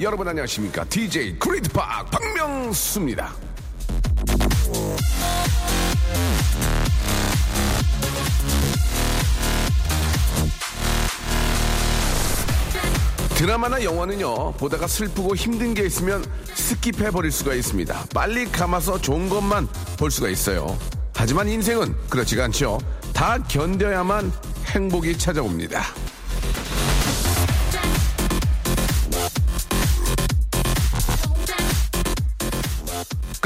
여러분 안녕하십니까? DJ 크리트팍 박명수입니다. 드라마나 영화는요 보다가 슬프고 힘든 게 있으면 skip해 버릴 수가 있습니다 빨리 감아서 좋은 것만 볼 수가 있어요 하지만 인생은 그렇지가 않죠 다 견뎌야만 행복이 찾아옵니다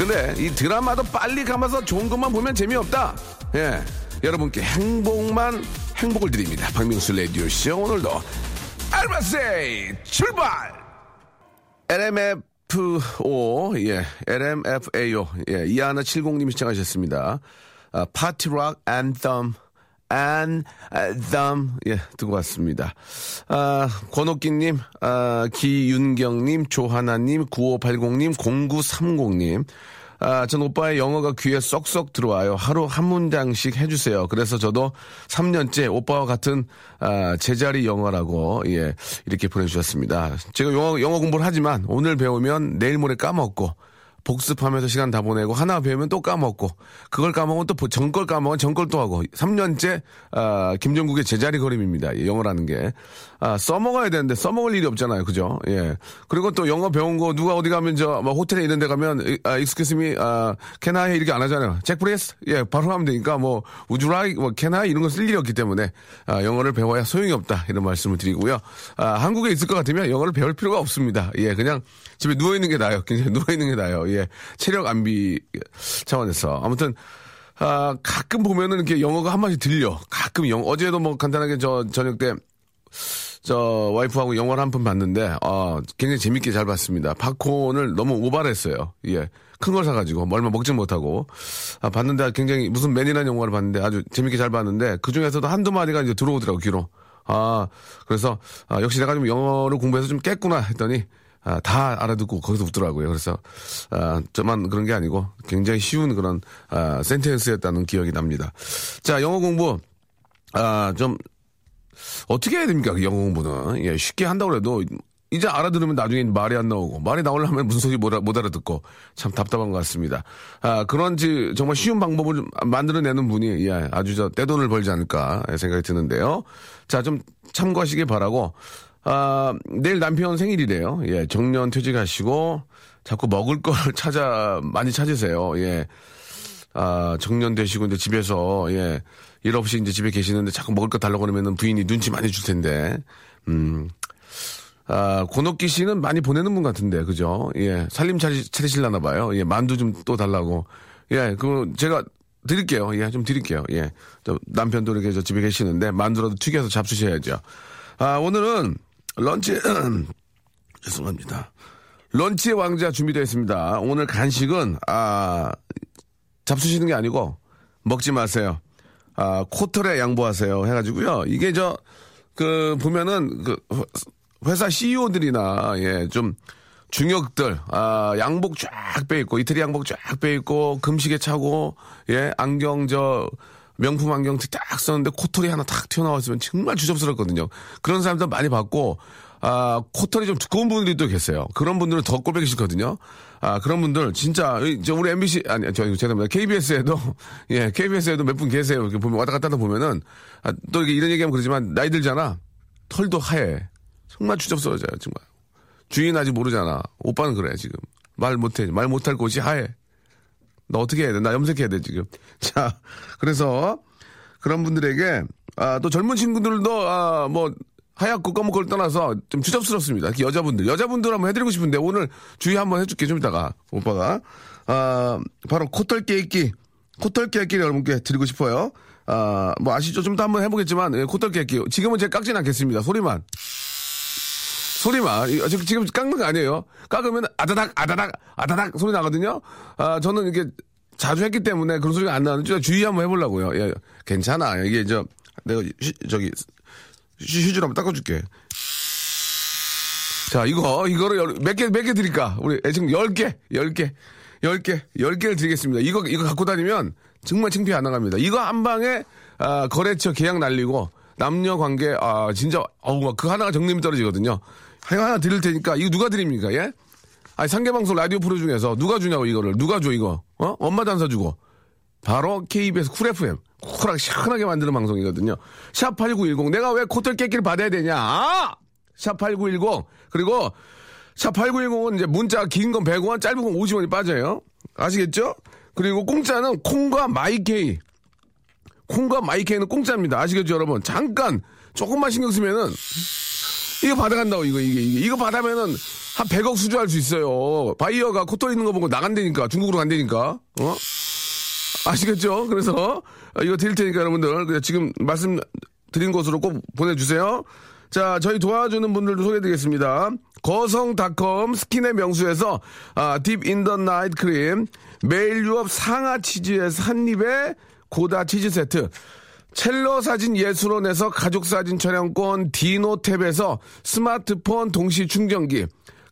근데 이 드라마도 빨리 감아서 좋은 것만 보면 재미없다 예 여러분께 행복만 행복을 드립니다 박명수 레디오 쇼 오늘도 알바세이 출발! LMFO, 예, LMFAO, 예, 이하나 70님 시청하셨습니다. 아, 파티락 앤덤, 앤덤, 예, 듣고 왔습니다. 아, 권옥기님, 아, 기윤경님, 조하나님, 9580님, 0930님, 아, 전 오빠의 영어가 귀에 쏙쏙 들어와요. 하루 한 문장씩 해주세요. 그래서 저도 3년째 오빠와 같은 아, 제자리 영어라고 예 이렇게 보내주셨습니다. 제가 영어 영어 공부를 하지만 오늘 배우면 내일 모레 까먹고 복습하면서 시간 다 보내고 하나 배우면 또 까먹고 그걸 까먹으면 또 전걸 까먹으면 전걸 또 하고 3년째 아, 김종국의 제자리 걸음입니다. 예, 영어라는 게 아, 써먹어야 되는데 써먹을 일이 없잖아요. 그죠? 예. 그리고 또 영어 배운 거 누가 어디 가면 저 뭐 호텔에 이런 데 가면 아, excuse me, 아, can 이렇게 안 하잖아요. please. 예, 바로 하면 되니까 뭐 would you 뭐 can 이런 거 쓸 일이 없기 때문에 아, 영어를 배워야 소용이 없다 이런 말씀을 드리고요. 아, 한국에 있을 것 같으면 영어를 배울 필요가 없습니다. 예, 그냥 집에 누워 있는 게 나아요. 그냥 누워 있는 게 나아요. 예, 체력 안비 차원에서 아무튼. 아, 가끔 보면은 이렇게 영어가 한 마디 들려. 가끔 영, 어제도 뭐 간단하게 저 저녁 때 저 와이프하고 영화를 한 편 봤는데 아 굉장히 재밌게 잘 봤습니다. 팝콘을 너무 오발했어요. 예. 큰 걸 사가지고 뭐 얼마 먹지 못하고 아, 봤는데 굉장히 무슨 맨이라는 영화를 봤는데 아주 재밌게 잘 봤는데 그 중에서도 한두 마디가 이제 들어오더라고 귀로. 아 그래서 아, 역시 내가 좀 영어를 공부해서 좀 깼구나 했더니 아, 다 알아듣고 거기서 웃더라고요. 그래서 아, 저만 그런 게 아니고 굉장히 쉬운 그런 아, 센텐스였다는 기억이 납니다. 자 영어 공부 아 좀 어떻게 해야 됩니까? 그 영어 공부는. 예, 쉽게 한다고 해도 이제 알아들으면 나중에 말이 안 나오고 말이 나오려면 무슨 소리 못, 알아- 못 알아듣고 참 답답한 것 같습니다. 아, 그런지 정말 쉬운 방법을 좀 만들어내는 분이 예, 아주 저 떼돈을 벌지 않을까 생각이 드는데요. 자, 좀 참고하시길 바라고 아, 내일 남편 생일이래요. 예, 정년 퇴직하시고 자꾸 먹을 걸 찾아 많이 찾으세요. 예. 아, 정년 되시고 이제 집에서 예. 일 없이 이제 집에 계시는데 자꾸 먹을 거 달라고 그러면은 부인이 눈치 많이 줄 텐데. 음. 아, 권옥기 씨는 많이 보내는 분 같은데, 그죠? 예. 살림 차리, 차리실라나 봐요. 예. 만두 좀 또 달라고. 예. 그, 제가 드릴게요. 예. 좀 드릴게요. 예. 저 남편도 이렇게 저 집에 계시는데 만두라도 튀겨서 잡수셔야죠. 아, 오늘은 런치, 죄송합니다. 런치의 왕자 준비되어 있습니다. 오늘 간식은, 아, 잡수시는 게 아니고 먹지 마세요. 아, 코털에 양보하세요. 해가지고요. 이게 저, 그, 보면은, 그, 회사 CEO들이나, 예, 좀, 중역들, 아, 양복 쫙 빼입고, 이태리 양복 쫙 빼입고, 금시계 차고, 예, 안경, 저, 명품 안경 딱 썼는데 코털이 하나 탁 튀어나왔으면 정말 주접스럽거든요. 그런 사람들 많이 봤고, 아, 코털이 좀 두꺼운 분들이 또 계세요. 그런 분들은 더 꼴보기 싫거든요. 아, 그런 분들, 진짜, 이- 저 우리 MBC, 아니, 저, 죄송합니다. KBS에도, 예, KBS에도 몇 분 계세요. 이렇게 보면 왔다 갔다 하다 보면은, 아, 또 이게 이런 얘기하면 그러지만, 나이 들잖아. 털도 하얘. 정말 추접스러워져요, 정말. 주인 아직 모르잖아. 오빠는 그래, 지금. 말 못해. 말 못할 곳이 하얘. 너 어떻게 해야 돼? 나 염색해야 돼, 지금. 자, 그래서 그런 분들에게, 아, 또 젊은 친구들도, 아, 뭐, 하얗고 검은걸 떠나서 좀 추접스럽습니다. 여자분들. 여자분들 한번 해드리고 싶은데 오늘 주의 한번 해줄게, 좀 이따가. 오빠가. 아, 바로 코털 깨끼. 코털 깨끼를 여러분께 드리고 싶어요. 아, 뭐 아시죠? 좀 더 한번 해보겠지만, 예, 코털 깨끼. 지금은 제가 깎진 않겠습니다. 소리만. 소리만. 이- 지금, 지금 깎는 거 아니에요. 깎으면 아다닥, 아다닥, 아다닥 소리 나거든요. 아, 저는 이게 자주 했기 때문에 그런 소리가 안 나는데 주의 한번 해보려고요. 예, 괜찮아. 이게 저, 내가 휴, 저기, 휴, 휴지로 한번 닦아줄게. 자, 이거, 이거를 몇 개, 몇 개 드릴까? 우리 지금 10개, 10개, 10개, 10개를 드리겠습니다. 이거, 이거 갖고 다니면 정말 창피해 안 나갑니다. 이거 한 방에, 아, 거래처 계약 날리고, 남녀 관계, 아, 진짜, 어우, 그 하나가 정림이 떨어지거든요. 하나 드릴 테니까, 이거 누가 드립니까, 예? 아니, 상계방송 라디오 프로 중에서 누가 주냐고, 이거를. 누가 줘, 이거? 어? 엄마도 안 사주고. 바로 KBS 쿨 FM. 쿨하게 시원하게 만드는 방송이거든요. 샵 8910. 내가 왜 코털 깎기를 받아야 되냐? 아! 샵8910. 그리고 샵8910은 이제 문자 긴 건 100원, 짧은 건 50원이 빠져요. 아시겠죠? 그리고 공짜는 콩과 마이케이. 콩과 마이케이는 공짜입니다. 아시겠죠, 여러분? 잠깐 조금만 신경 쓰면은 이거 받아간다고 이거 이게, 이게 이거 받아면은 한 100억 수주할 수 있어요. 바이어가 코털 있는 거 보고 나간다니까 중국으로 간다니까. 어? 아시겠죠? 그래서 이거 드릴 테니까 여러분들 지금 말씀 드린 곳으로 꼭 보내주세요. 자, 저희 도와주는 분들도 소개해드리겠습니다. 거성닷컴 스킨의 명수에서 아, Deep in the Night 크림, 매일 유업 상하 치즈에서 한입에 고다 치즈 세트, 첼로 사진 예술원에서 가족 사진 촬영권, 디노탭에서 스마트폰 동시 충전기,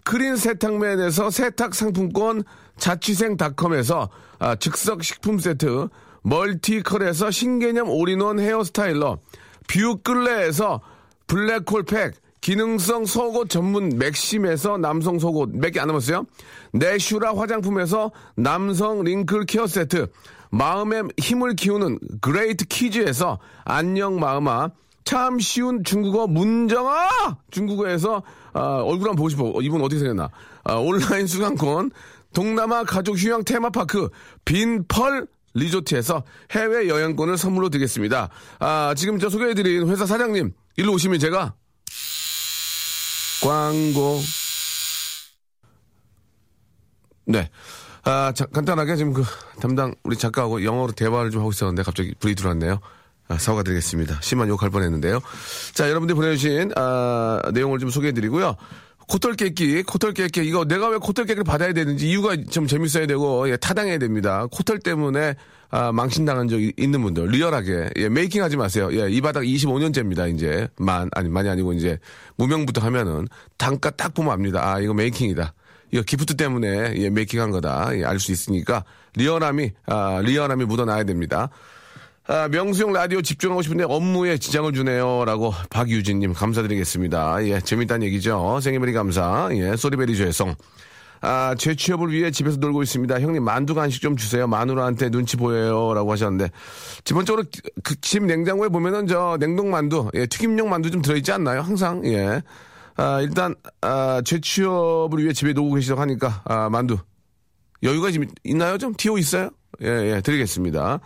크린 세탁맨에서 세탁 상품권, 자취생닷컴에서 아, 즉석 식품 세트, 멀티컬에서 신개념 all-in-one hair styler, 뷰클레에서 블랙홀 팩, 기능성 속옷 전문 맥심에서 남성 속옷 몇 개 안 남았어요? 내슈라 화장품에서 남성 wrinkle care 세트, 마음의 힘을 키우는 그레이트 키즈에서 안녕 마음아, 참 쉬운 중국어 문정아 중국어에서 아, 얼굴 한번 보고 싶어 이분 어떻게 생겼나 아, 온라인 수강권 동남아 가족 휴양 테마파크 빈펄 리조트에서 해외 여행권을 선물로 드리겠습니다. 아, 지금 저 소개해드린 회사 사장님, 일로 오시면 제가 광고. 네. 아, 자, 간단하게 지금 그 담당 우리 작가하고 영어로 대화를 좀 하고 있었는데 갑자기 불이 들어왔네요. 아, 사과드리겠습니다. 심한 욕할 뻔 했는데요. 자, 여러분들이 보내주신 아, 내용을 좀 소개해드리고요. 코털 깎기, 코털 깎기, 이거 내가 왜 코털 깎기를 받아야 되는지 이유가 좀 재밌어야 되고, 예, 타당해야 됩니다. 코털 때문에, 아, 망신당한 적이 있는 분들, 리얼하게, 예, making 하지 마세요. 예, 이 바닥 25년째입니다, 이제. 만, 아니, 많이 아니고, 이제, 무명부터 하면은, 단가 딱 보면 압니다. 아, 이거 making이다. 이거 gift 때문에, 예, making 한 거다. 예, 알 수 있으니까, 리얼함이, 아, 리얼함이 묻어나야 됩니다. 아, 명수형 라디오 집중하고 싶은데 업무에 지장을 주네요. 라고 박유진님 감사드리겠습니다. 예, 재밌다는 얘기죠. Thank you very 감사. 예, sorry very 죄송. 아, 제 취업을 위해 집에서 놀고 있습니다. 형님, 만두 간식 좀 주세요. 마누라한테 눈치 보여요. 라고 하셨는데. 기본적으로 그 집 냉장고에 보면은 저 냉동 만두, 예, 튀김용 만두 좀 들어있지 않나요? 항상, 예. 아, 일단, 아, 제 취업을 위해 집에 놀고 계시다고 하니까, 아, 만두. 여유가 지금 있나요? 좀 티오 있어요? 예, 예, 드리겠습니다.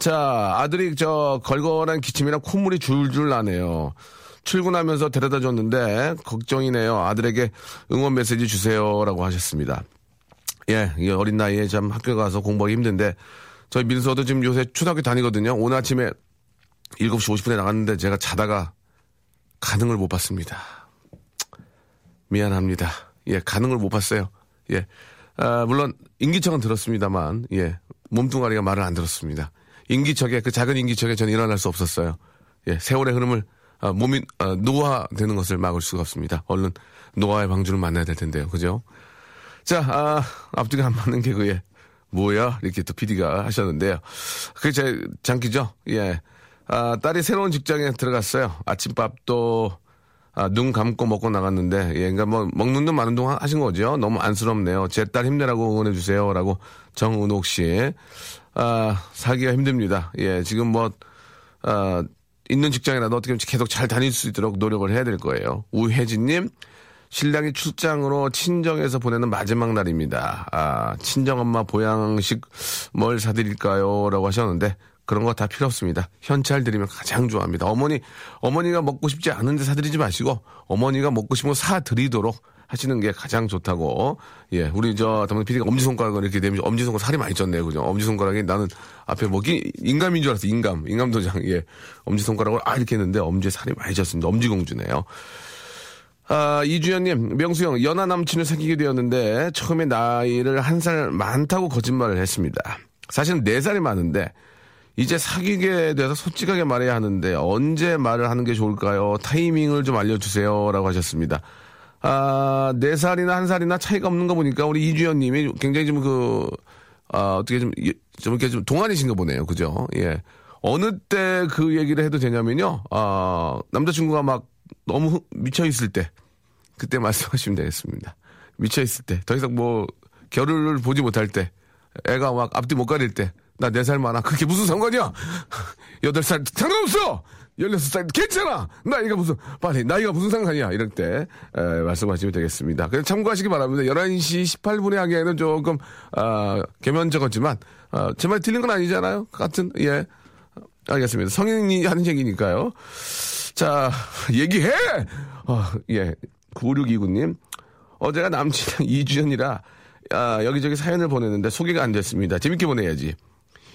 자, 아들이 저 걸걸한 기침이랑 콧물이 줄줄 나네요. 출근하면서 데려다 줬는데 걱정이네요. 아들에게 응원 메시지 주세요라고 하셨습니다. 예, 이 어린 나이에 참 학교 가서 공부하기 힘든데 저희 민서도 지금 요새 초등학교 다니거든요. 오늘 아침에 7시 50분에 나갔는데 제가 자다가 가능을 못 봤습니다. 미안합니다. 예, 가능을 못 봤어요. 예. 아, 물론 인기척은 들었습니다만 예. 몸뚱아리가 말을 안 들었습니다. 인기척에 그 작은 인기척에 저는 일어날 수 없었어요. 예, 세월의 흐름을 아, 몸이 아, 노화되는 것을 막을 수가 없습니다. 얼른 노화의 방주를 만나야 될 텐데요. 그죠? 자, 아, 앞뒤가 안 맞는 개그에 뭐야? 이렇게 또 PD가 하셨는데요. 그게 제 장기죠? 예. 아, 딸이 새로운 직장에 들어갔어요. 아침밥도 아, 눈 감고 먹고 나갔는데, 예, 그러니까 뭐, 먹는 돈 많은 동안 하신 거죠. 너무 안쓰럽네요. 제 딸 힘내라고 응원해주세요. 라고 정은옥 씨. 아, 살기가 힘듭니다. 예, 지금 뭐, 아, 있는 직장이라도 어떻게 계속 잘 다닐 수 있도록 노력을 해야 될 거예요. 우혜진님, 신랑이 출장으로 친정에서 보내는 마지막 날입니다. 아, 친정엄마 보양식 뭘 사드릴까요? 라고 하셨는데, 그런 거 다 필요 없습니다. 현찰 드리면 가장 좋아합니다. 어머니, 어머니가 먹고 싶지 않은데 사드리지 마시고, 어머니가 먹고 거 사드리도록 하시는 게 가장 좋다고. 예, 우리 저, 담당 PD가 엄지손가락을 이렇게 내면 엄지손가락 살이 많이 쪘네요. 그죠? 엄지손가락이 나는 앞에 뭐기 인감인 줄 알았어. 인감. 인감도장. 예. 엄지손가락을 아, 이렇게 했는데 엄지에 살이 많이 쪘습니다. 엄지공주네요. 아, 이주연님, 명수형, 연하 남친을 사귀게 되었는데, 처음에 나이를 한 살 많다고 거짓말을 했습니다. 사실은 네 살이 많은데, 이제 사귀게 돼서 솔직하게 말해야 하는데, 언제 말을 하는 게 좋을까요? 타이밍을 좀 알려주세요. 라고 하셨습니다. 아, 4살이나 1살이나 차이가 없는 거 보니까 우리 이주연 님이 굉장히 좀 그, 아, 어떻게 좀, 이- 좀 이렇게 좀 동안이신가 보네요. 그죠? 예. 어느 때 그 얘기를 해도 되냐면요. 아, 남자친구가 막 너무 흥- 미쳐있을 때. 그때 말씀하시면 되겠습니다. 미쳐있을 때. 더 이상 뭐, 결혼을 보지 못할 때. 애가 막 앞뒤 못 가릴 때. 나 네 살 많아. 그게 무슨 상관이야? 여덟 살 상관없어! 열여섯 살 괜찮아! 나이가 무슨, 빨리, 나이가 무슨 상관이야? 이럴 때, 에, 말씀하시면 되겠습니다. 그냥 참고하시기 바랍니다. 11시 18분에 하기에는 조금, 아, 개면적었지만, 아, 제말 틀린 건 아니잖아요? 같은, 예. 알겠습니다. 성인이 하는 얘기니까요. 자, 얘기해! 어, 예. 9629님. 어제가 남친이랑 2주년이라, 아, 여기저기 사연을 보냈는데 소개가 안 됐습니다. 재밌게 보내야지.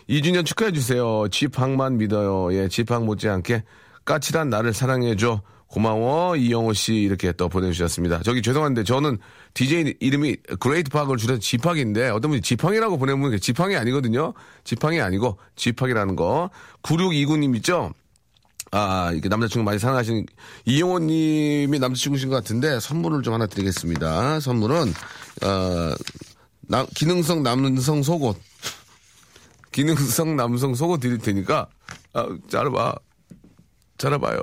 2주년 축하해주세요. 지팍만 믿어요. 예, 지팍 못지않게 까칠한 나를 사랑해줘. 고마워. 이영호 씨 이렇게 또 보내주셨습니다. 저기 죄송한데 저는 DJ 이름이 Great Park를 줄여서 지팍인데 어떤 분이 지팡이라고 보내면 지팡이 아니거든요. 지팡이 아니고 지팡이라는 거. 9629님 있죠? 아, 이게 남자친구 많이 사랑하시는 이영호 님이 남자친구신 것 같은데 선물을 좀 하나 드리겠습니다. 선물은, 어, 남- 기능성 남성 속옷. 기능성 남성 속옷 드릴 테니까, 아, 잘봐. 잘봐요.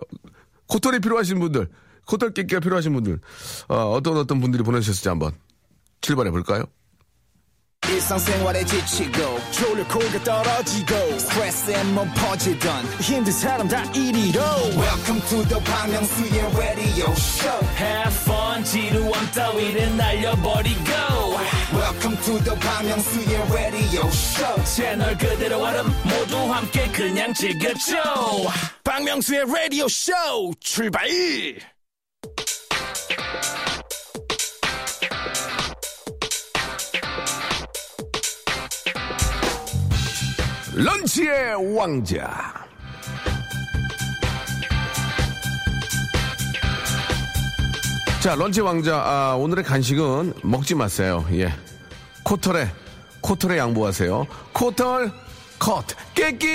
코털이 필요하신 분들, 코털 깨끼가 필요하신 분들, 어, 어떤 어떤 분들이 보내주셨을지 한번 출발해 볼까요? 지치고, 떨어지고, 퍼지던, welcome to the Bang Myung-soo's radio show Have fun 지루함 따위를 날려버리고 welcome to the Myung-soo's radio show 채널 그대로 얼음 모두 함께 그냥 즐겨줘 박명수의 radio show 출발 런치의 왕자. 자, 런치 왕자. 아, 오늘의 간식은 먹지 마세요. 예. 코털에, 코털에 양보하세요. 코털, 컷, 깨끼!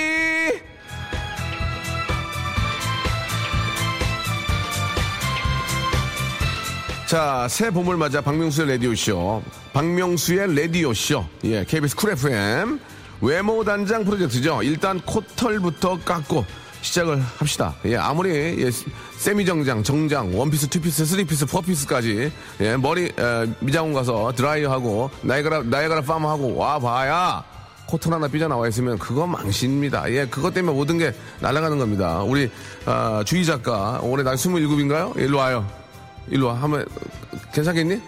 자, 새 봄을 맞아 박명수의 라디오쇼. 박명수의 라디오쇼. 예, KBS 쿨 FM. 외모 단장 프로젝트죠. 일단 코털부터 깎고 시작을 합시다. 예, 아무리, 예, 세미 정장, 정장, 원피스, 투피스, 쓰리피스, four-piece까지, 예, 머리, 에, 미장원 가서 드라이어하고, 나이아가라, 나이아가라 파마 하고 와 봐야 코털 하나 삐져나와 있으면 그건 망신입니다. 예, 그것 때문에 모든 게 날아가는 겁니다. 우리, 아, 주희 작가, 올해 난 27인가요? 일로 와요. 일로 와. 한번 괜찮겠니?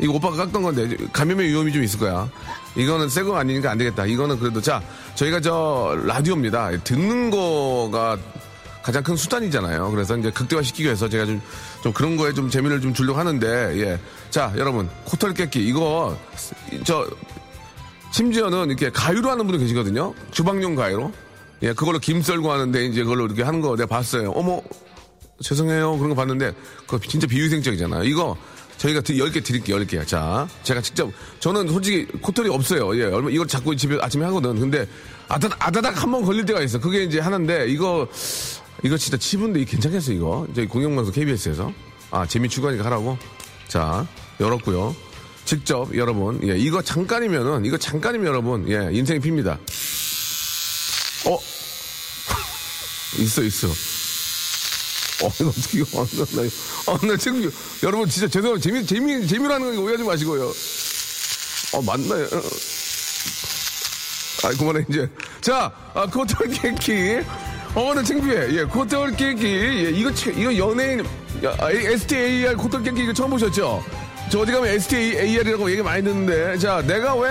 이거 오빠가 깎던 건데 감염의 위험이 좀 있을 거야. 이거는 새 거 아니니까 안 되겠다. 이거는 그래도 자 저희가 저 라디오입니다. 듣는 거가 가장 큰 수단이잖아요. 그래서 이제 극대화 시키기 위해서 제가 좀, 좀 그런 거에 좀 재미를 좀 주려고 하는데 예. 자 여러분 코털 깨끼 이거 저 심지어는 이렇게 가위로 하는 분이 계시거든요. 주방용 가위로. 예, 그걸로 김 썰고 하는데 이제 그걸로 이렇게 하는 거 내가 봤어요. 어머, 죄송해요. 그런 거 봤는데, 그거 진짜 비위생적이잖아요. 이거 저희가 10개 드릴게요, 10개. 자, 제가 직접, 저는 솔직히 코털이 없어요. 예, 얼마, 이걸 자꾸 집에 아침에 하거든. 근데 아다닥, 아다닥 한 번 걸릴 때가 있어. 그게 이제 하는데, 이거, 이거 진짜 치분데 괜찮겠어, 이거. 저희 공영방송 KBS에서. 아, 재미 추구하니까 하라고. 자, 열었고요. 직접 여러분, 예, 이거 잠깐이면은, 이거 잠깐이면 여러분, 예, 인생이 핍니다. 어? 있어, 있어. 어, 이거 어떻게, 이거, 아, 나, 나, 아, 나 지금, 여러분, 진짜 죄송해요. 재미, 재미, 재미라는 거 오해하지 마시고요. 어, 맞나요? 아, 그만해, 이제. 자, 아, 코털 케이키. 어, 나 창피해. 예, 코털 케이키. 예, 이거, 채- 이거 연예인, 야, 아, STAR 코털 케이키 이거 처음 보셨죠? 저 어디 가면 STAR이라고 얘기 많이 듣는데. 자, 내가 왜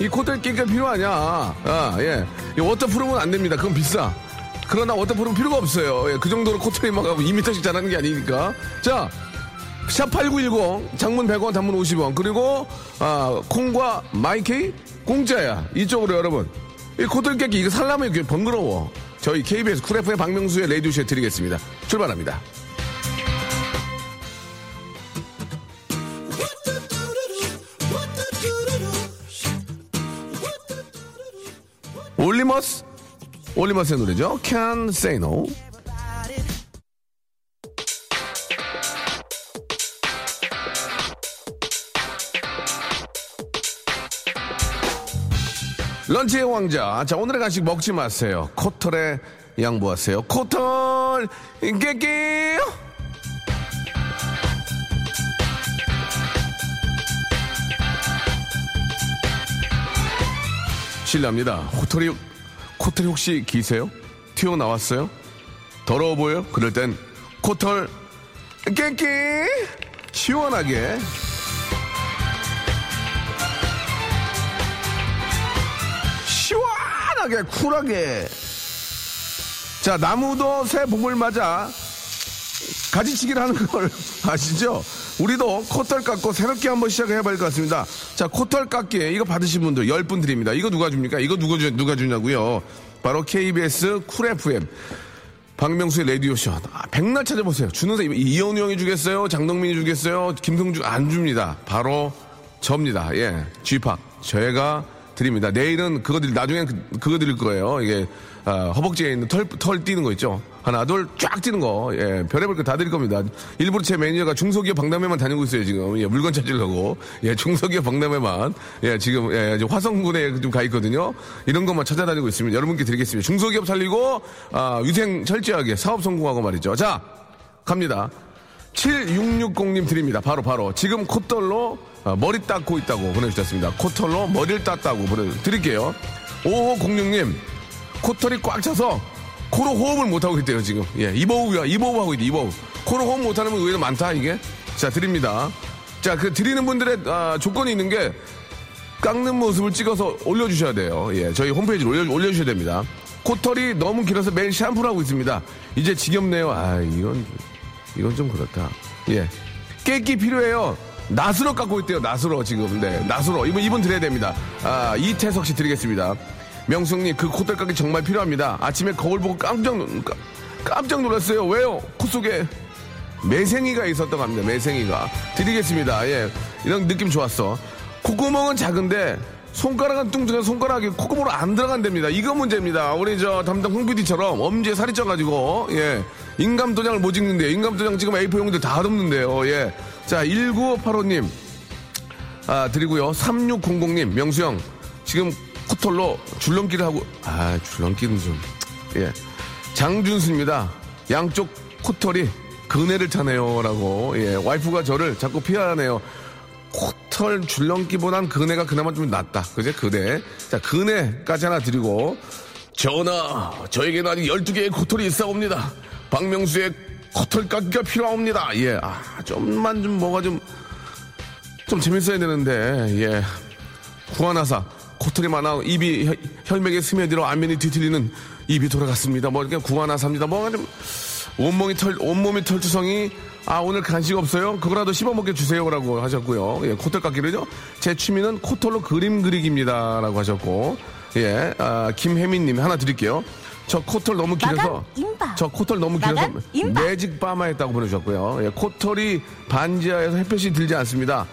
이 코털 깎기가 필요하냐? 아, 예. 이 waterproof는 안 됩니다. 그건 비싸. 그러나 waterproof 필요가 없어요. 예, 그 정도로 막 2m씩 자라는 게 아니니까. 자, 샵8910 장문 100원 단문 50원. 그리고 아, 콩과 마이케이 공짜야. 이쪽으로 여러분. 이 코털 깎기 이거 살라면 이게 번거로워. 저희 KBS 쿨 FM의 박명수의 라디오쇼에 드리겠습니다. 출발합니다. 올리머스 올리버스의 노래죠. Can Say No. 런치의 왕자. 자, 오늘의 간식 먹지 마세요. 코털에 양보하세요. 코털, 깨깨요! 실례합니다. 호털이 코털이 혹시 기세요? 튀어나왔어요? 더러워 보여요? 그럴 땐 코털, 깨끼! 시원하게 시원하게 쿨하게 자 나무도 새 봄을 맞아 가지치기를 하는 걸 아시죠? 우리도 코털 깎고 새롭게 한번 시작을 해봐야 할 것 같습니다. 자, 코털 깎기 이거 받으신 분들 10분 드립니다. 이거 누가 줍니까? 이거 누가, 주, 누가 주냐고요? 바로 KBS 쿨 FM. 박명수의 라디오쇼. 아, 백날 찾아보세요. 주는 사람, 이현우 형이 주겠어요? 장동민이 주겠어요? 김성주 안 줍니다. 바로 접니다. 예. 지팍. 저희가 드립니다. 내일은 그거 드릴, 나중에 그, 그거 드릴 거예요. 이게, 아, 허벅지에 있는 털, 털 떼는 거 있죠. 하나, 둘, 쫙 떼는 거. 예. 별의별 거다 드릴 겁니다. 일부러 제 매니저가 중소기업 박람회만 다니고 있어요, 지금. 예. 물건 찾으려고. 예. 중소기업 박람회만. 예. 지금, 예. 화성군에 좀 가 있거든요. 이런 것만 찾아다니고 있습니다. 여러분께 드리겠습니다. 중소기업 살리고, 아, 위생 철저하게 사업 성공하고 말이죠. 자, 갑니다. 7660님 드립니다. 바로, 바로. 지금 콧털로 어, 머리 땋고 있다고 보내주셨습니다. 콧털로 머리를 땋는다고 보내드릴게요. 5506님, 콧털이 꽉 차서 코로 호흡을 못하고 있대요, 지금. 예, 이버흡이야. 이버흡 하고 있대, 이버흡. 코로 호흡 못하는 분 의외로 많다, 이게. 자, 드립니다. 자, 그 드리는 분들의 아, 조건이 있는 게 깎는 모습을 찍어서 올려주셔야 돼요. 예, 저희 홈페이지로 올려, 올려주셔야 됩니다. 코털이 너무 길어서 매일 샴푸를 하고 있습니다. 이제 지겹네요. 아, 이건, 이건 좀 그렇다. 예. 깨끼 필요해요. 낫으로 깎고 있대요. 낫으로 지금. 네, 낫으로. 이분, 이분 드려야 됩니다. 아, 이태석 씨 드리겠습니다. 명숙님, 그 깎기 정말 필요합니다. 아침에 거울 보고 깜짝, 놀- 깜- 깜짝 놀랐어요. 왜요? 코 속에 매생이가 있었다고 합니다. 매생이가. 드리겠습니다. 예. 이런 느낌 좋았어. 콧구멍은 작은데 손가락은 뚱뚱해 손가락이 콧구멍으로 안 들어간답니다. 이거 문제입니다. 우리 저 담당 홍 PD처럼 엄지에 살이 쪄가지고 예. 인감 도장을 못 찍는데요. 인감 도장 지금 A4 용지들 다 덮는데요. 예. 자, 1985님. 아, 드리고요. 3600님, 명수형. 지금 코털로 줄넘기를 하고, 아, 줄넘기는 좀, 예. 장준수입니다. 양쪽 코털이 그네를 타네요. 라고, 예. 와이프가 저를 자꾸 피하네요. 코털 줄넘기보단 그네가 그나마 좀 낫다. 그제? 그네. 자, 그네까지 하나 드리고, 전하, 저에게는 아직 12개의 코털이 있어옵니다. 박명수의 코털 깎기가 필요합니다. 예. 아, 좀만 좀 뭐가 좀, 좀 재밌어야 되는데, 예. 구하나사, 코털이 많아, 입이 혈- 혈맥에 스며들어 안면이 뒤틀리는 입이 돌아갔습니다. 뭐 이렇게 구하나사입니다. 뭐가 좀, 온몸이 털, 온몸이 털투성이, 아, 오늘 간식 없어요? 그거라도 씹어먹게 주세요라고 하셨고요. 예, 코털 깎기를요. 제 취미는 코털로 그림 그리기입니다. 라고 하셨고, 예, 아, 김혜민님 하나 드릴게요. 저 코털 너무 길어서, 마감. 저 코털 너무 길어서 마감. 매직 바마 했다고 보내주셨고요. 예, 코털이 반지하에서 햇볕이 들지 않습니다.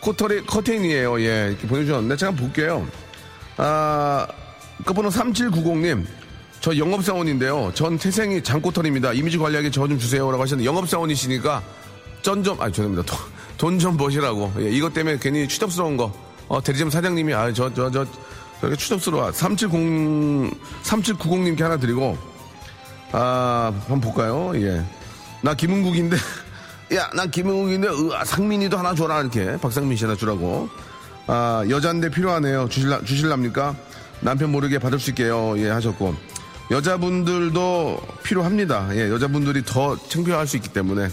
코털이 커튼이에요. 예, 이렇게 보내주셨는데 제가 볼게요. 아, 끝번호 3790님. 저 영업사원인데요. 전 태생이 장코털입니다. 이미지 관리하기 저 좀 주세요 라고 하셨는데 영업사원이시니까 전 좀, 아, 죄송합니다. 돈 좀 버시라고. 예, 이것 때문에 괜히 추접스러운 거. 어, 대리점 사장님이, 아, 저, 저, 저, 저렇게 추접스러워. 3790, 3790님께 하나 드리고, 아, 한번 볼까요? 예. 나 김은국인데, 야, 난 김은국인데, 으아, 상민이도 하나 줘라, 이렇게. 박상민 씨 하나 주라고. 아, 여잔데 필요하네요. 주실라, 주실랍니까? 남편 모르게 받을 수 있게요. 예, 하셨고. 여자분들도 필요합니다. 예, 여자분들이 더 창피할 수 있기 때문에.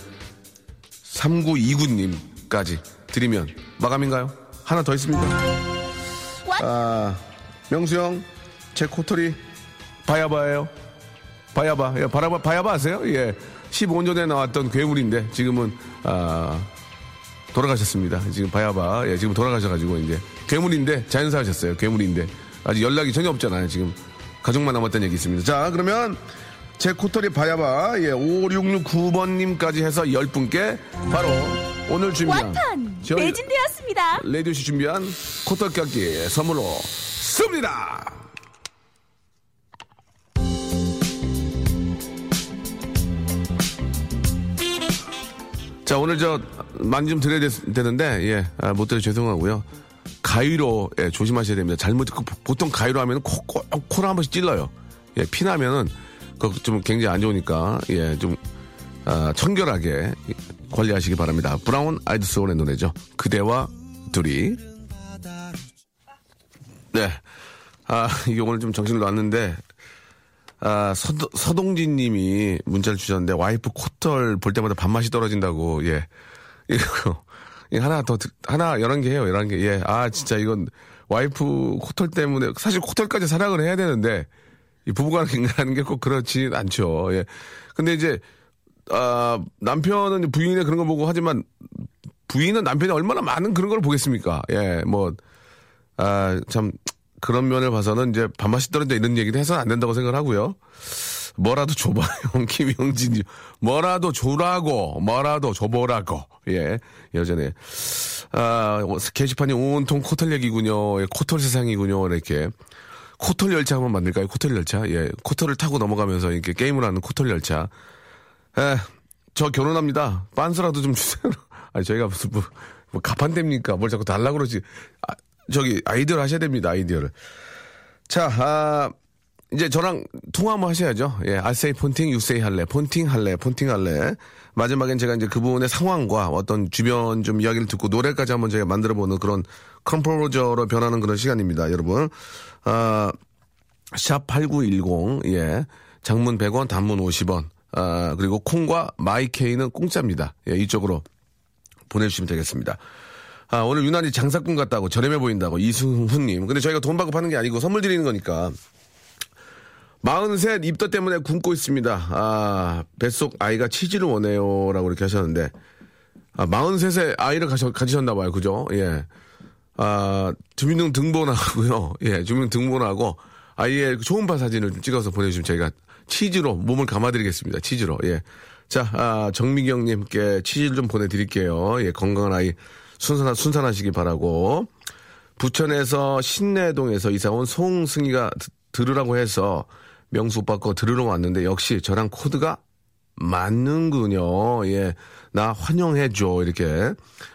3929님까지 드리면 마감인가요? 하나 더 있습니다. 아, 명수 형, 제 코털이 바야바예요. 바야바. 예, 바야바, 바야바 아세요? 예. 15년 전에 나왔던 괴물인데 지금은 아, 돌아가셨습니다. 지금 바야바. 예, 지금 돌아가셔가지고 이제 괴물인데 자연사 하셨어요. 괴물인데 아직 연락이 전혀 없잖아요. 지금 가족만 남았다는 얘기 있습니다. 자, 그러면 제 코털이 바야바 예, 5669번님까지 해서 10분께 바로 오늘 준비한 완판 매진되었습니다. 라디오쇼 준비한 코털 깎기 선물이었습니다. 자, 오늘 저, 많이 좀 드려야 되, 는데 예, 아, 못 드려 죄송하고요. 가위로 예, 조심하셔야 됩니다. 잘못 그 보통 가위로 하면 코, 코, 코를 한 번씩 찔러요. 예, 피나면은 그거 좀 굉장히 안 좋으니까 예, 좀 아, 청결하게 관리하시기 바랍니다. 브라운 아이드 소울의 노래죠. 그대와 둘이. 네. 아, 이게 오늘 좀 정신을 놨는데, 아, 서, 서동진 님이 문자를 주셨는데, 와이프 코털 볼 때마다 밥맛이 떨어진다고, 예. 이거, 하나 더, 듣- 하나, 열한 개 해요, 열한 개. 예. 아, 진짜 이건 와이프 코털 때문에, 사실 코털까지 사랑을 해야 되는데, 이 부부관계라는 게 꼭 그렇진 않죠. 예. 근데 이제, 아, 남편은 부인의 그런 거 보고 하지만, 부인은 남편이 얼마나 많은 그런 걸 보겠습니까? 예, 뭐, 아, 참, 그런 면을 봐서는 이제 밥맛이 떨어져 이런 얘기를 해서는 안 된다고 생각을 하고요. 뭐라도 줘봐요, 김영진님. 뭐라도 줘라고, 뭐라도 줘보라고. 예, 여전히. 아, 게시판이 온통 코털 얘기군요. 예, 코털 세상이군요. 이렇게. 코털 열차 한번 만들까요? 코털 열차? 예, 코털을 타고 넘어가면서 이렇게 게임을 하는 코털 열차. 예, 저 결혼합니다. 빤스라도 좀 주세요. 아니, 저희가 무슨, 뭐, 뭐 가판됩니까? 뭘 자꾸 달라고 그러지. 아, 저기, 아이디어를 하셔야 됩니다, 아이디어를. 자, 아, 이제 저랑 통화 한번 하셔야죠. 예, say 폰팅, say 할래. 폰팅 할래, 폰팅 할래. 마지막엔 제가 이제 그분의 상황과 어떤 주변 좀 이야기를 듣고 노래까지 한번 제가 만들어보는 그런 composer로 변하는 그런 시간입니다, 여러분. 아, 샵8910, 예. 장문 100원, 단문 50원. 아, 그리고 콩과 마이케이는 공짜입니다. 예, 이쪽으로 보내주시면 되겠습니다. 아, 오늘 유난히 장사꾼 같다고 저렴해 보인다고 이승훈님. 근데 저희가 돈 받고 파는 게 아니고 선물 드리는 거니까. 43 입덧 때문에 굶고 있습니다. 아, 뱃속 아이가 치즈를 원해요. 라고 이렇게 하셨는데. 아, 43세 아이를 가셔, 가지셨나봐요. 그죠? 예. 아, 주민등 등본하고요. 예, 주민등 등본하고 아이의 그 초음파 사진을 좀 찍어서 보내주시면 저희가 치즈로 몸을 감아드리겠습니다. 치즈로. 예. 자, 아, 정미경님께 치즈를 좀 보내드릴게요. 예, 건강한 아이 순산, 순산하시기 바라고. 부천에서 신내동에서 이사온 송승희가 드- 들으라고 해서 명수 오빠 거 들으러 왔는데 역시 저랑 코드가 맞는군요. 예. 나 환영해줘. 이렇게,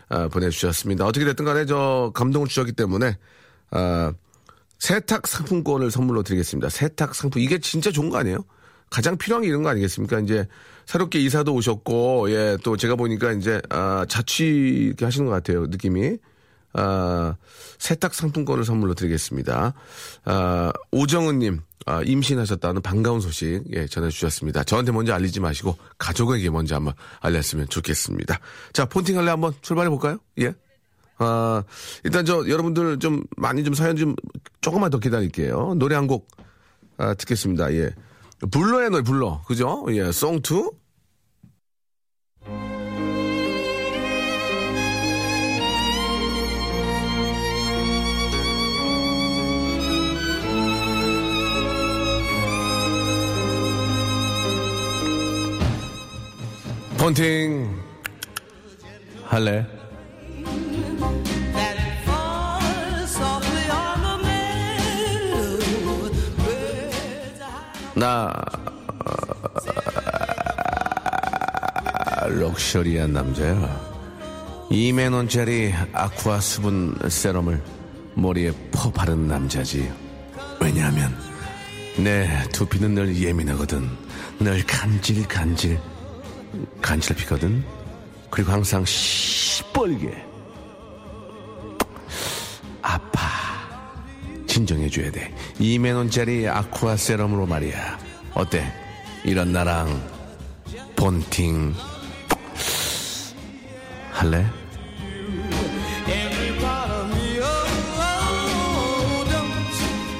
아, 보내주셨습니다. 어떻게 됐든 간에 저 감동을 주셨기 때문에, 아, 세탁 상품권을 선물로 드리겠습니다. 세탁 상품. 이게 진짜 좋은 거 아니에요? 가장 필요한 게 이런 거 아니겠습니까? 이제 새롭게 이사도 오셨고, 예, 또 제가 보니까 이제, 아, 자취 하시는 것 같아요. 느낌이. 아, 세탁 상품권을 선물로 드리겠습니다. 아, 오정은님, 아, 임신하셨다는 반가운 소식, 예, 전해주셨습니다. 저한테 먼저 알리지 마시고, 가족에게 먼저 한번 알렸으면 좋겠습니다. 자, 폰팅 할래 한번 출발해볼까요? 예. 아, 일단 저, 여러분들 좀 많이 좀 사연 좀 조금만 더 기다릴게요. 노래 한 곡, 아, 듣겠습니다. 예. 불러야 노래 불러. 그죠? 예, 송투. 폰팅 할래? 나 어, 럭셔리한 남자야. 2만 원짜리 아쿠아 수분 세럼을 머리에 퍼 바른 남자지. 왜냐하면 내 두피는 늘 예민하거든. 늘 간질 간질 간질피거든. 그리고 항상 시뻘게 아파. 진정해줘야 돼. 2만 원짜리 아쿠아 세럼으로 말이야. 어때? 이런 나랑 본팅 할래?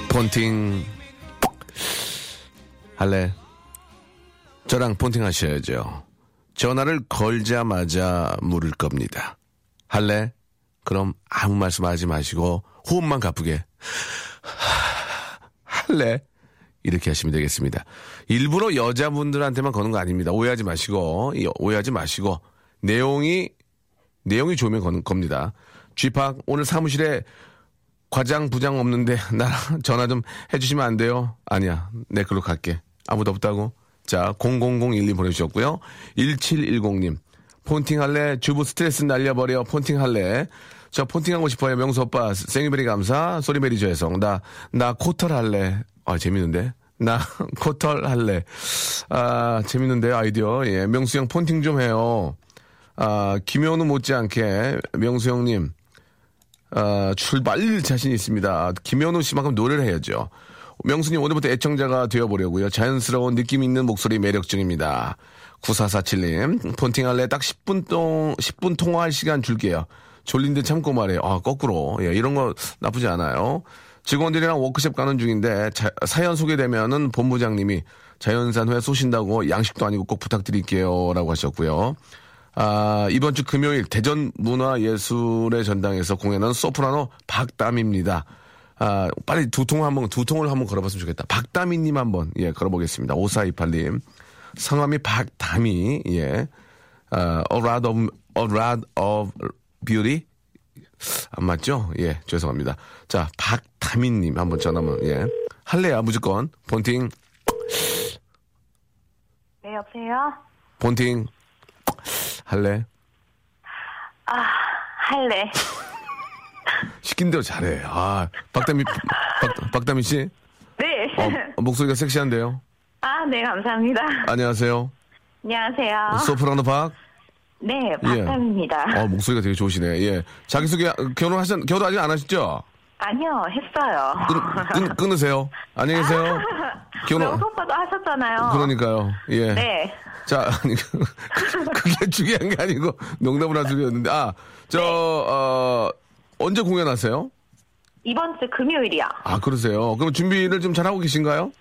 본팅 할래? 저랑 본팅 하셔야죠. 전화를 걸자마자 물을 겁니다. 할래? 그럼 아무 말씀 하지 마시고 호흡만 가쁘게 할래? 이렇게 하시면 되겠습니다. 일부러 여자분들한테만 거는 거 아닙니다. 오해하지 마시고 이- 오해하지 마시고 내용이 내용이 좋으면 거는 겁니다. 쥐팍 오늘 사무실에 과장 부장 없는데 나랑 전화 좀 해주시면 안 돼요? 아니야. 내 글로 갈게. 아무도 없다고? 자 0001님 보내주셨고요. 1710님 폰팅 할래? 주부 스트레스 날려버려 폰팅 할래? 저 폰팅하고 싶어요. 명수 오빠, 생일베리 감사. 소리베리 저해성. 나, 나 코털 할래. 아, 재밌는데? 나 코털 할래. 아, 재밌는데, 아이디어. 예, 명수 형 폰팅 좀 해요. 아, 김현우 못지않게, 명수 형님, 아, 출발 자신 있습니다. 김현우 씨만큼 노래를 해야죠. 명수님 오늘부터 애청자가 되어보려고요. 자연스러운 느낌 있는 목소리 매력 중입니다. 9447님, 폰팅할래 딱 10분 동, 10분 통화할 시간 줄게요. 졸린데 참고 말해요. 아, 거꾸로. 예, 이런 거 나쁘지 않아요. 직원들이랑 워크숍 가는 중인데 자- 사연 소개되면은 본부장님이 자연산 회 쏘신다고 양식도 아니고 꼭 부탁드릴게요. 라고 하셨고요. 아, 이번 주 금요일 대전 문화예술의 전당에서 공연한 소프라노 박담입니다. 아, 빨리 두 통 한번, 두 통을 한번 걸어봤으면 좋겠다. 박다미님 한번, 예, 걸어보겠습니다. 5428님. 성함이 박다미, 예. 아, a lot of, a lot of beauty? 안 맞죠? 예, 죄송합니다. 자, 박다미님 한번 전화 한번, 예. 할래야, 무조건. 본팅, 네, 여보세요? 본팅. 할래? 아, 할래. 시킨 대로 잘해. 아, 박다미, 박, 박다미 씨? 네. 어, 목소리가 섹시한데요? 아, 네, 감사합니다. 안녕하세요. 안녕하세요. 소프라노 박? 네, 예. 박담입니다. 어, 목소리가 되게 좋으시네. 예. 자기소개, 결혼하셨, 결혼 아직 안 하셨죠? 아니요, 했어요. 끊, 끊, 끊으세요. 안녕히 계세요. 결혼, 명수 오빠도 하셨잖아요. 그러니까요. 예. 네. 자, 아니, 그게 중요한 게 아니고, 농담을 한 소리였는데, 아, 저, 네. 어, 언제 공연하세요? 이번 주 금요일이요. 아, 그러세요. 그럼 준비를 좀 잘하고 계신가요?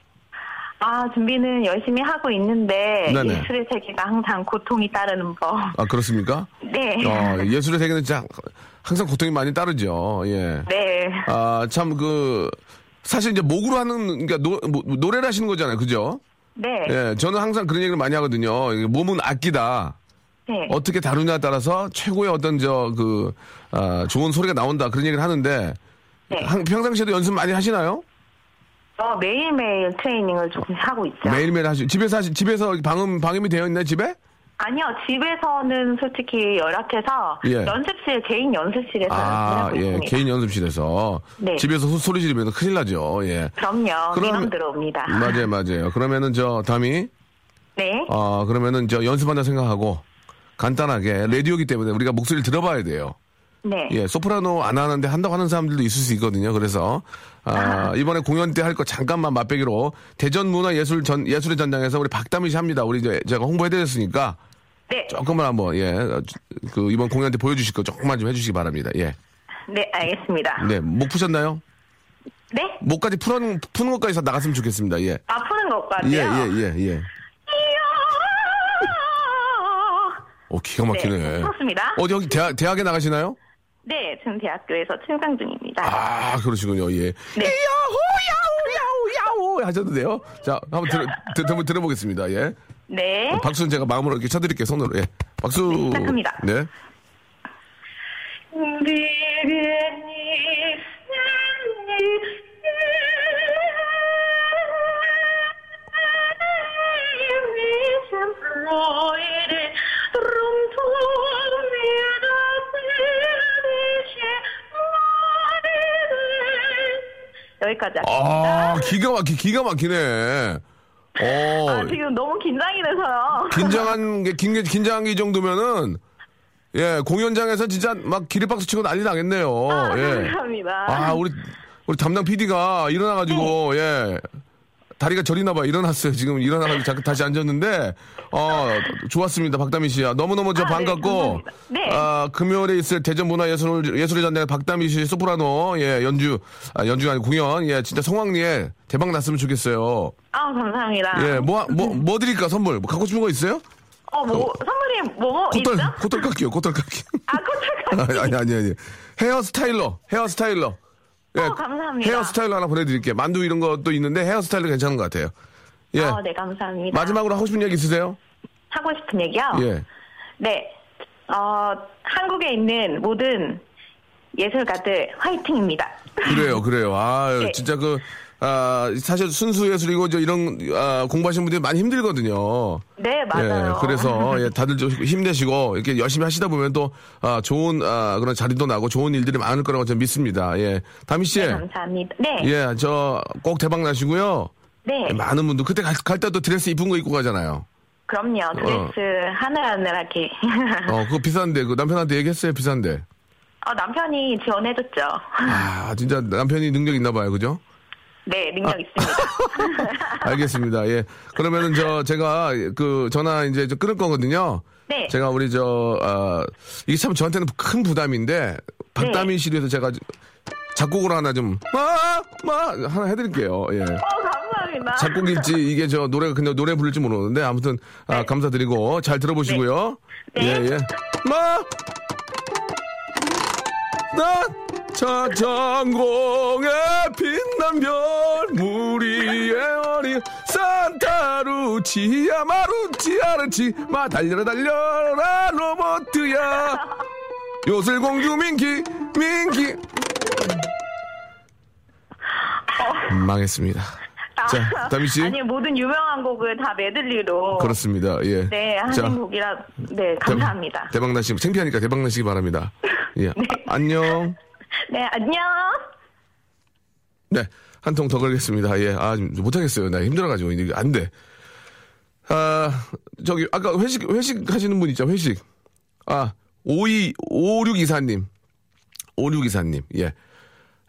아, 준비는 열심히 하고 있는데, 네네. 예술의 세계가 항상 고통이 따르는 법. 아, 그렇습니까? 네. 어, 예술의 세계는 진짜 항상 고통이 많이 따르죠. 예. 네. 아, 참, 그, 사실 이제 목으로 하는, 그러니까 노, 뭐, 노래를 하시는 거잖아요. 그죠? 네. 예, 저는 항상 그런 얘기를 많이 하거든요. 몸은 악기다. 네. 어떻게 다루냐에 따라서 최고의 어떤 저, 그, 아, 좋은 소리가 나온다. 그런 얘기를 하는데, 네. 한- 평상시에도 연습 많이 하시나요? 어, 매일매일 트레이닝을 조금 하고 있죠. 매일매일 하시, 집에서 하시, 집에서 방음, 방음이 되어 있나요, 집에? 아니요, 집에서는 솔직히 열악해서 예. 연습실, 개인 연습실에서 아, 예, 있습니다. 개인 연습실에서. 네. 집에서 소- 소리 지르면 큰일 나죠, 예. 그럼요. 그럼- 민원 들어옵니다. 맞아요, 맞아요. 그러면은 저, 담이, 네. 아, 그러면은 저 연습한다 생각하고 간단하게 라디오기 때문에 우리가 목소리를 들어봐야 돼요. 네. 예, 소프라노 안 하는데 한다고 하는 사람들도 있을 수 있거든요. 그래서 아, 이번에 공연 때 할 거 잠깐만 맛배기로 대전 문화 예술 전 예술의 전당에서 우리 박담희 씨 합니다. 우리 이제 제가 홍보해 드렸으니까 네. 조금만 한번 예. 그 이번 공연 때 보여 주실 거 조금만 좀 해 주시기 바랍니다. 예. 네, 알겠습니다. 네, 목 푸셨나요? 네? 목까지 푸는 푸는 것까지 나갔으면 좋겠습니다. 예. 아프는 것 같아요. 예, 예, 예, 예. 오, 기가 막히네. 네, 그렇습니다. 어디 여기 대학 대학에 나가시나요? 네, 지금 대학교에서 출강 중입니다. 아, 그러시군요. 예. 네. 야호, 야호, 야호, 야호 하셨는데요. 자, 한번 들어, 들, 한번 들어보겠습니다. 예. 네. 박수는 제가 마음으로 이렇게 쳐드릴게요. 손으로. 예. 박수. 네, 시작합니다. 네. 여기까지 아, 하겠습니다. 기가 막히, 기가 막히네. 어, 아, 지금 너무 긴장이 돼서요. 긴장한 게, 긴, 긴장한 게 이 정도면은, 예, 공연장에서 진짜 막 기립박수 치고 난리 나겠네요. 아, 예. 감사합니다. 아, 우리, 우리 담당 PD가 일어나가지고, 예. 다리가 저리나 봐. 일어났어요. 지금 일어나가지고 잠깐 다시 앉았는데, 어, 좋았습니다. 박다미 씨야. 너무너무 저 아, 네, 반갑고, 감사합니다. 네. 아, 금요일에 있을 대전 문화예술, 예술의 전당 박다미 씨 소프라노, 예, 연주, 아, 연주가 아니고 공연, 예, 진짜 성황리에 대박 났으면 좋겠어요. 아, 감사합니다. 예, 뭐, 뭐, 뭐 드릴까, 선물? 뭐 갖고 싶은 거 있어요? 어, 뭐, 선물이 뭐 코털, 있죠? 코털 깎기요, 코털 깎기. 아, 코털 아니, 아니, 아니. 헤어 스타일러, 헤어 스타일러. 예, 어, 감사합니다. 헤어 스타일러 하나 보내드릴게요. 만두 이런 것도 있는데 헤어 스타일러 괜찮은 것 같아요. 예. 어, 네, 감사합니다. 마지막으로 하고 싶은 얘기 있으세요? 하고 싶은 얘기요? 예. 네. 어, 한국에 있는 모든 예술가들 화이팅입니다. 그래요, 그래요. 아, 네. 진짜 그, 아, 사실 순수 예술이고 저 이런 아, 공부하시는 분들이 많이 힘들거든요. 네, 맞아요. 예, 그래서 예, 다들 좀 힘내시고 이렇게 열심히 하시다 보면 또 아, 좋은 아, 그런 자리도 나고 좋은 일들이 많을 거라고 저는 믿습니다. 예, 다미 씨, 네, 감사합니다. 네. 예, 저 꼭 대박 나시고요. 네. 많은 분들 그때 갈, 갈 때도 드레스 이쁜 거 입고 가잖아요. 그럼요. 드레스 하늘하늘하게. 어, 그거 비싼데 그 남편한테 얘기했어요, 비싼데. 어, 남편이 지원해줬죠. 아, 진짜 남편이 능력 있나 봐요, 그죠? 네, 능력 있습니다. 알겠습니다. 예. 그러면은 저 제가 그 전화 이제 저 끊을 거거든요. 네. 제가 우리 저 아, 이게 참 저한테는 큰 부담인데 박다민 씨로 해서 제가 작곡을 하나 좀 마 마 하나 해드릴게요. 예. 어, 감사합니다. 작곡일지 이게 저 노래가 그냥 노래 부를지 모르는데 아무튼 아, 감사드리고 잘 들어보시고요. 네. 예 예. 마. 난 자전공에 빛난 별 무리의 어리 산타루치야 마루치 아르치 마 달려라 달려라 로버트야. 요술공주 민키 민키. 망했습니다. 자, 다미 씨. 아니, 모든 유명한 곡을 다 메들리로. 그렇습니다. 예. 네, 자, 하는 곡이라, 네, 감사합니다. 대박 나시 창피하니까 대박 나시기 바랍니다. 예. 안녕. 네, 안녕. 네. 한 통 더 걸겠습니다. 예. 아, 좀 못하겠어요. 나 힘들어가지고. 이게 안 돼. 아, 저기, 아까 회식, 회식 하시는 분 있죠? 회식. 아, 52, 5624님. 5624님. 예.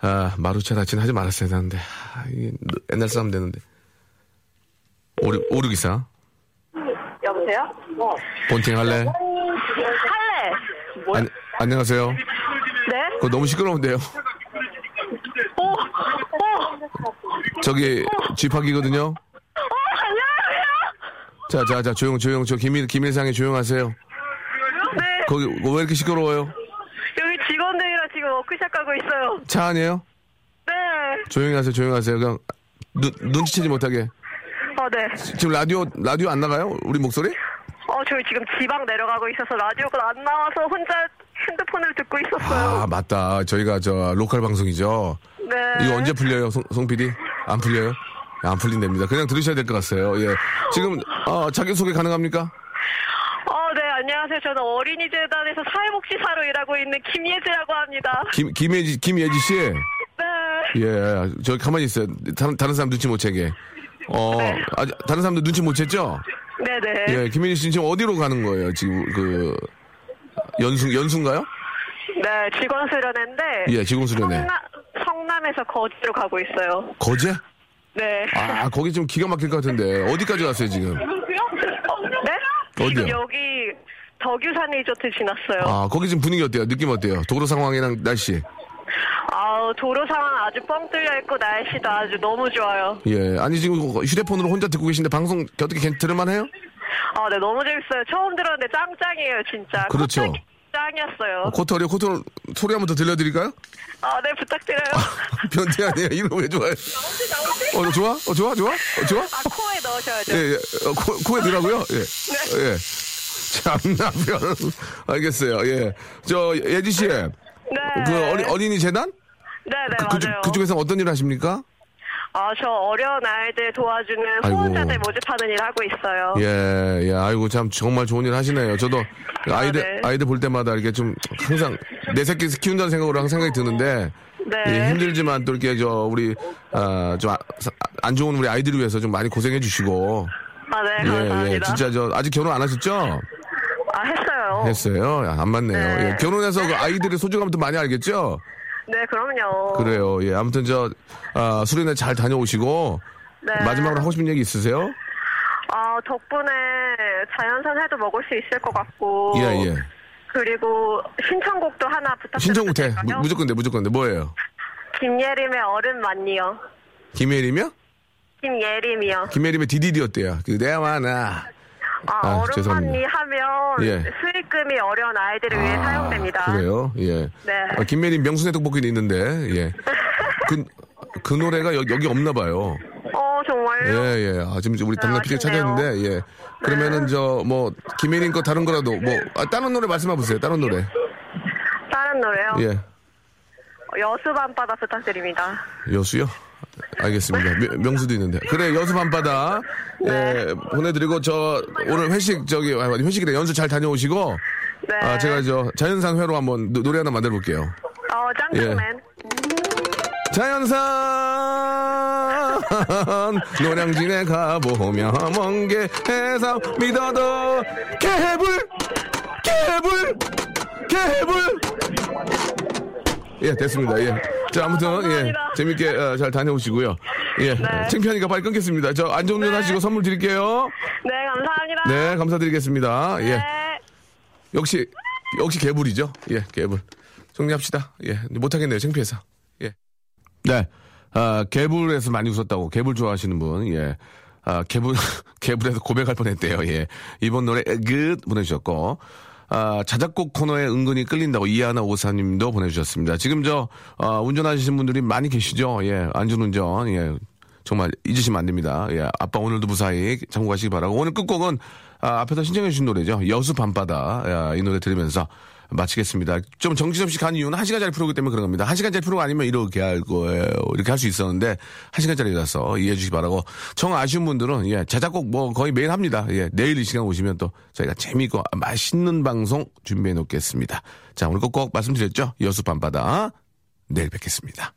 아, 마루차 다치는 하지 말았어야 되는데. 아, 이게 옛날 싸움 되는데. 56, 5624. 여보세요? 어. 본팅 할래? 할래. 뭐, 안, 안녕하세요. 네? 그거 너무 시끄러운데요. 오, 오, 저기, 집합이거든요. 오, 안녕하세요. 자, 자, 자, 조용, 조용, 저 김일, 김일상이 조용하세요. 네, 거기 왜 이렇게 시끄러워요? 여기 직원들이랑 지금 가고 있어요. 차 아니에요? 네. 조용히 하세요, 조용히 하세요. 그냥 눈, 눈치채지 못하게. 어, 네. 지금 라디오, 라디오 안 나가요? 우리 목소리? 어, 저희 지금 지방 내려가고 있어서 라디오가 안 나와서 혼자 핸드폰을 듣고 있었어요. 아, 맞다. 저희가 저 로컬 방송이죠. 네. 이거 언제 풀려요, 송, 송 PD? 안 풀려요? 안 풀린답니다. 그냥 들으셔야 될 것 같아요. 예. 지금, 어, 자기소개 가능합니까? 어, 네, 안녕하세요. 저는 어린이재단에서 사회복지사로 일하고 있는 김예지라고 합니다. 김, 김예지, 김예지 씨. 네. 예. 저기 가만히 있어요. 다른, 다른 사람 눈치 못 채게. 어, 아, 다른 사람들 눈치 못 챘죠? 네네. 예, 김민희 씨는 지금 어디로 가는 거예요? 지금 그 연수 연수인가요? 네, 직원 수련회인데. 예, 직원 수련회. 성남, 성남에서 거제로 가고 있어요. 거제? 네. 아, 거기 좀 기가 막힐 것 같은데 어디까지 갔어요 지금? 어, 네? 어디요? 지금 여기 덕유산 리조트 지났어요. 아, 거기 지금 분위기 어때요? 느낌 어때요? 도로 상황이랑 날씨. 아우, 도로 상황 아주 뻥 뚫려 있고 날씨도 아주 너무 좋아요. 예, 아니 지금 휴대폰으로 혼자 듣고 계신데 방송 어떻게 괜- 들을만 해요? 아, 네, 너무 재밌어요. 처음 들었는데 짱짱이에요, 진짜. 그렇죠. 짱이었어요. 코털이요, 코털 소리 한번 더 들려드릴까요? 아, 네, 부탁드려요. 변태 아니에요? 이거 왜 좋아해? 어, 너 좋아? 어, 좋아? 좋아? 어, 좋아? 아, 코에 넣으셔야죠. 예, 예. 어, 코, 코에 들어가고요. 예. 예. 참나, 별. 알겠어요. 예. 저, 예지 씨. 네. 그 어리, 어린이 재단? 네, 네, 그, 맞아요. 그쪽에서 어떤 일 하십니까? 아, 저 어려운 아이들 도와주는 아이고. 후원자들 모집하는 일 하고 있어요. 예, 예. 아이고, 참, 정말 좋은 일 하시네요. 저도 아이들, 네. 아이들 볼 때마다 이렇게 좀 항상 내 새끼 키운다는 생각으로 항상 생각이 드는데. 네. 예, 힘들지만 또 이렇게 저, 우리, 아, 좀, 아, 안 좋은 우리 아이들을 위해서 좀 많이 고생해 주시고. 아, 네, 예, 감사합니다. 예. 진짜 저, 아직 결혼 안 하셨죠? 아, 했어요. 했어요. 야, 안 맞네요. 네. 예, 결혼해서 그 아이들의 소중함도 많이 알겠죠? 네, 그럼요. 그래요. 예, 아무튼 저, 아, 수련회 잘 다녀오시고. 네. 마지막으로 하고 싶은 얘기 있으세요? 아, 덕분에 자연산 회도 먹을 수 있을 것 같고. 예, 예. 그리고 신청곡도 하나 부탁드릴까요? 신청국 해. 무- 무조건 돼, 무조건 돼. 뭐예요? 김예림의 어른 맞니요. 김예림이요? 김예림이요. 김예림의 디디디 어때요? 그대와 나. 아, 아, 어른 죄송합니다. 맞니 하면 예. 수익금이 어려운 아이들을 위해 사용됩니다. 그래요? 예. 네. 아, 김예림 명순의 떡볶이는 있는데, 예. 그, 그 노래가 여, 기 없나 봐요. 어, 정말요? 예, 예. 아, 지금 우리 담당 PD가 아쉽네요. 찾았는데, 예. 그러면은 저, 뭐, 김예림 거 다른 거라도, 뭐, 아, 다른 노래 말씀해 보세요. 다른 노래. 다른 노래요? 예. 여수 밤바다 부탁드립니다. 여수요? 알겠습니다. 명- 명수도 있는데. 그래, 여수 밤바다. 예, 보내드리고, 저, 오늘 회식, 저기, 아, 회식이래. 연수 잘 다녀오시고, 네. 아, 제가 저, 자연상 회로 한번 노, 래 하나 만들어 볼게요. 어, 짱짱맨. 자연산 노량진에 가보면 먼게 해상 믿어도 개불 개불 개불 예 됐습니다 예 자 아무튼 예 감사합니다. 재밌게 어, 잘 다녀오시고요 예 창피하니까 빨리 끊겠습니다 저 안전운전 하시고 선물 드릴게요 네, 감사합니다. 네 감사드리겠습니다 예 네. 역시 역시 개불이죠. 예, 개불. 정리합시다. 예, 못하겠네요. 창피해서. 예. 네. 아, 개불에서 많이 웃었다고. 개불 좋아하시는 분. 예. 아, 개불 개불에서 고백할 뻔 했대요. 예. 이번 노래 끝 보내주셨고. 아, 자작곡 코너에 은근히 끌린다고 이하나 오사님도 보내주셨습니다. 지금 저 아, 운전하시는 분들이 많이 계시죠. 예, 안전운전. 예, 정말 잊으시면 안 됩니다. 예, 아빠 오늘도 무사히 참고하시기 바라고. 오늘 끝곡은 아, 앞에서 신청해 주신 노래죠. 여수 밤바다. 야, 이 노래 들으면서 마치겠습니다. 좀 정신없이 간 이유는 한 시간짜리 프로기 때문에 그런 겁니다. 한 시간짜리 프로가 아니면 이렇게 할 거예요. 이렇게 할 수 있었는데 한 시간짜리라서 이해해 주시기 바라고. 정 아쉬운 분들은 예, 자작곡 뭐 거의 매일 합니다. 예, 내일 이 시간 오시면 또 저희가 재미있고 맛있는 방송 준비해 놓겠습니다. 자, 오늘 꼭꼭 말씀드렸죠. 여수 밤바다. 내일 뵙겠습니다.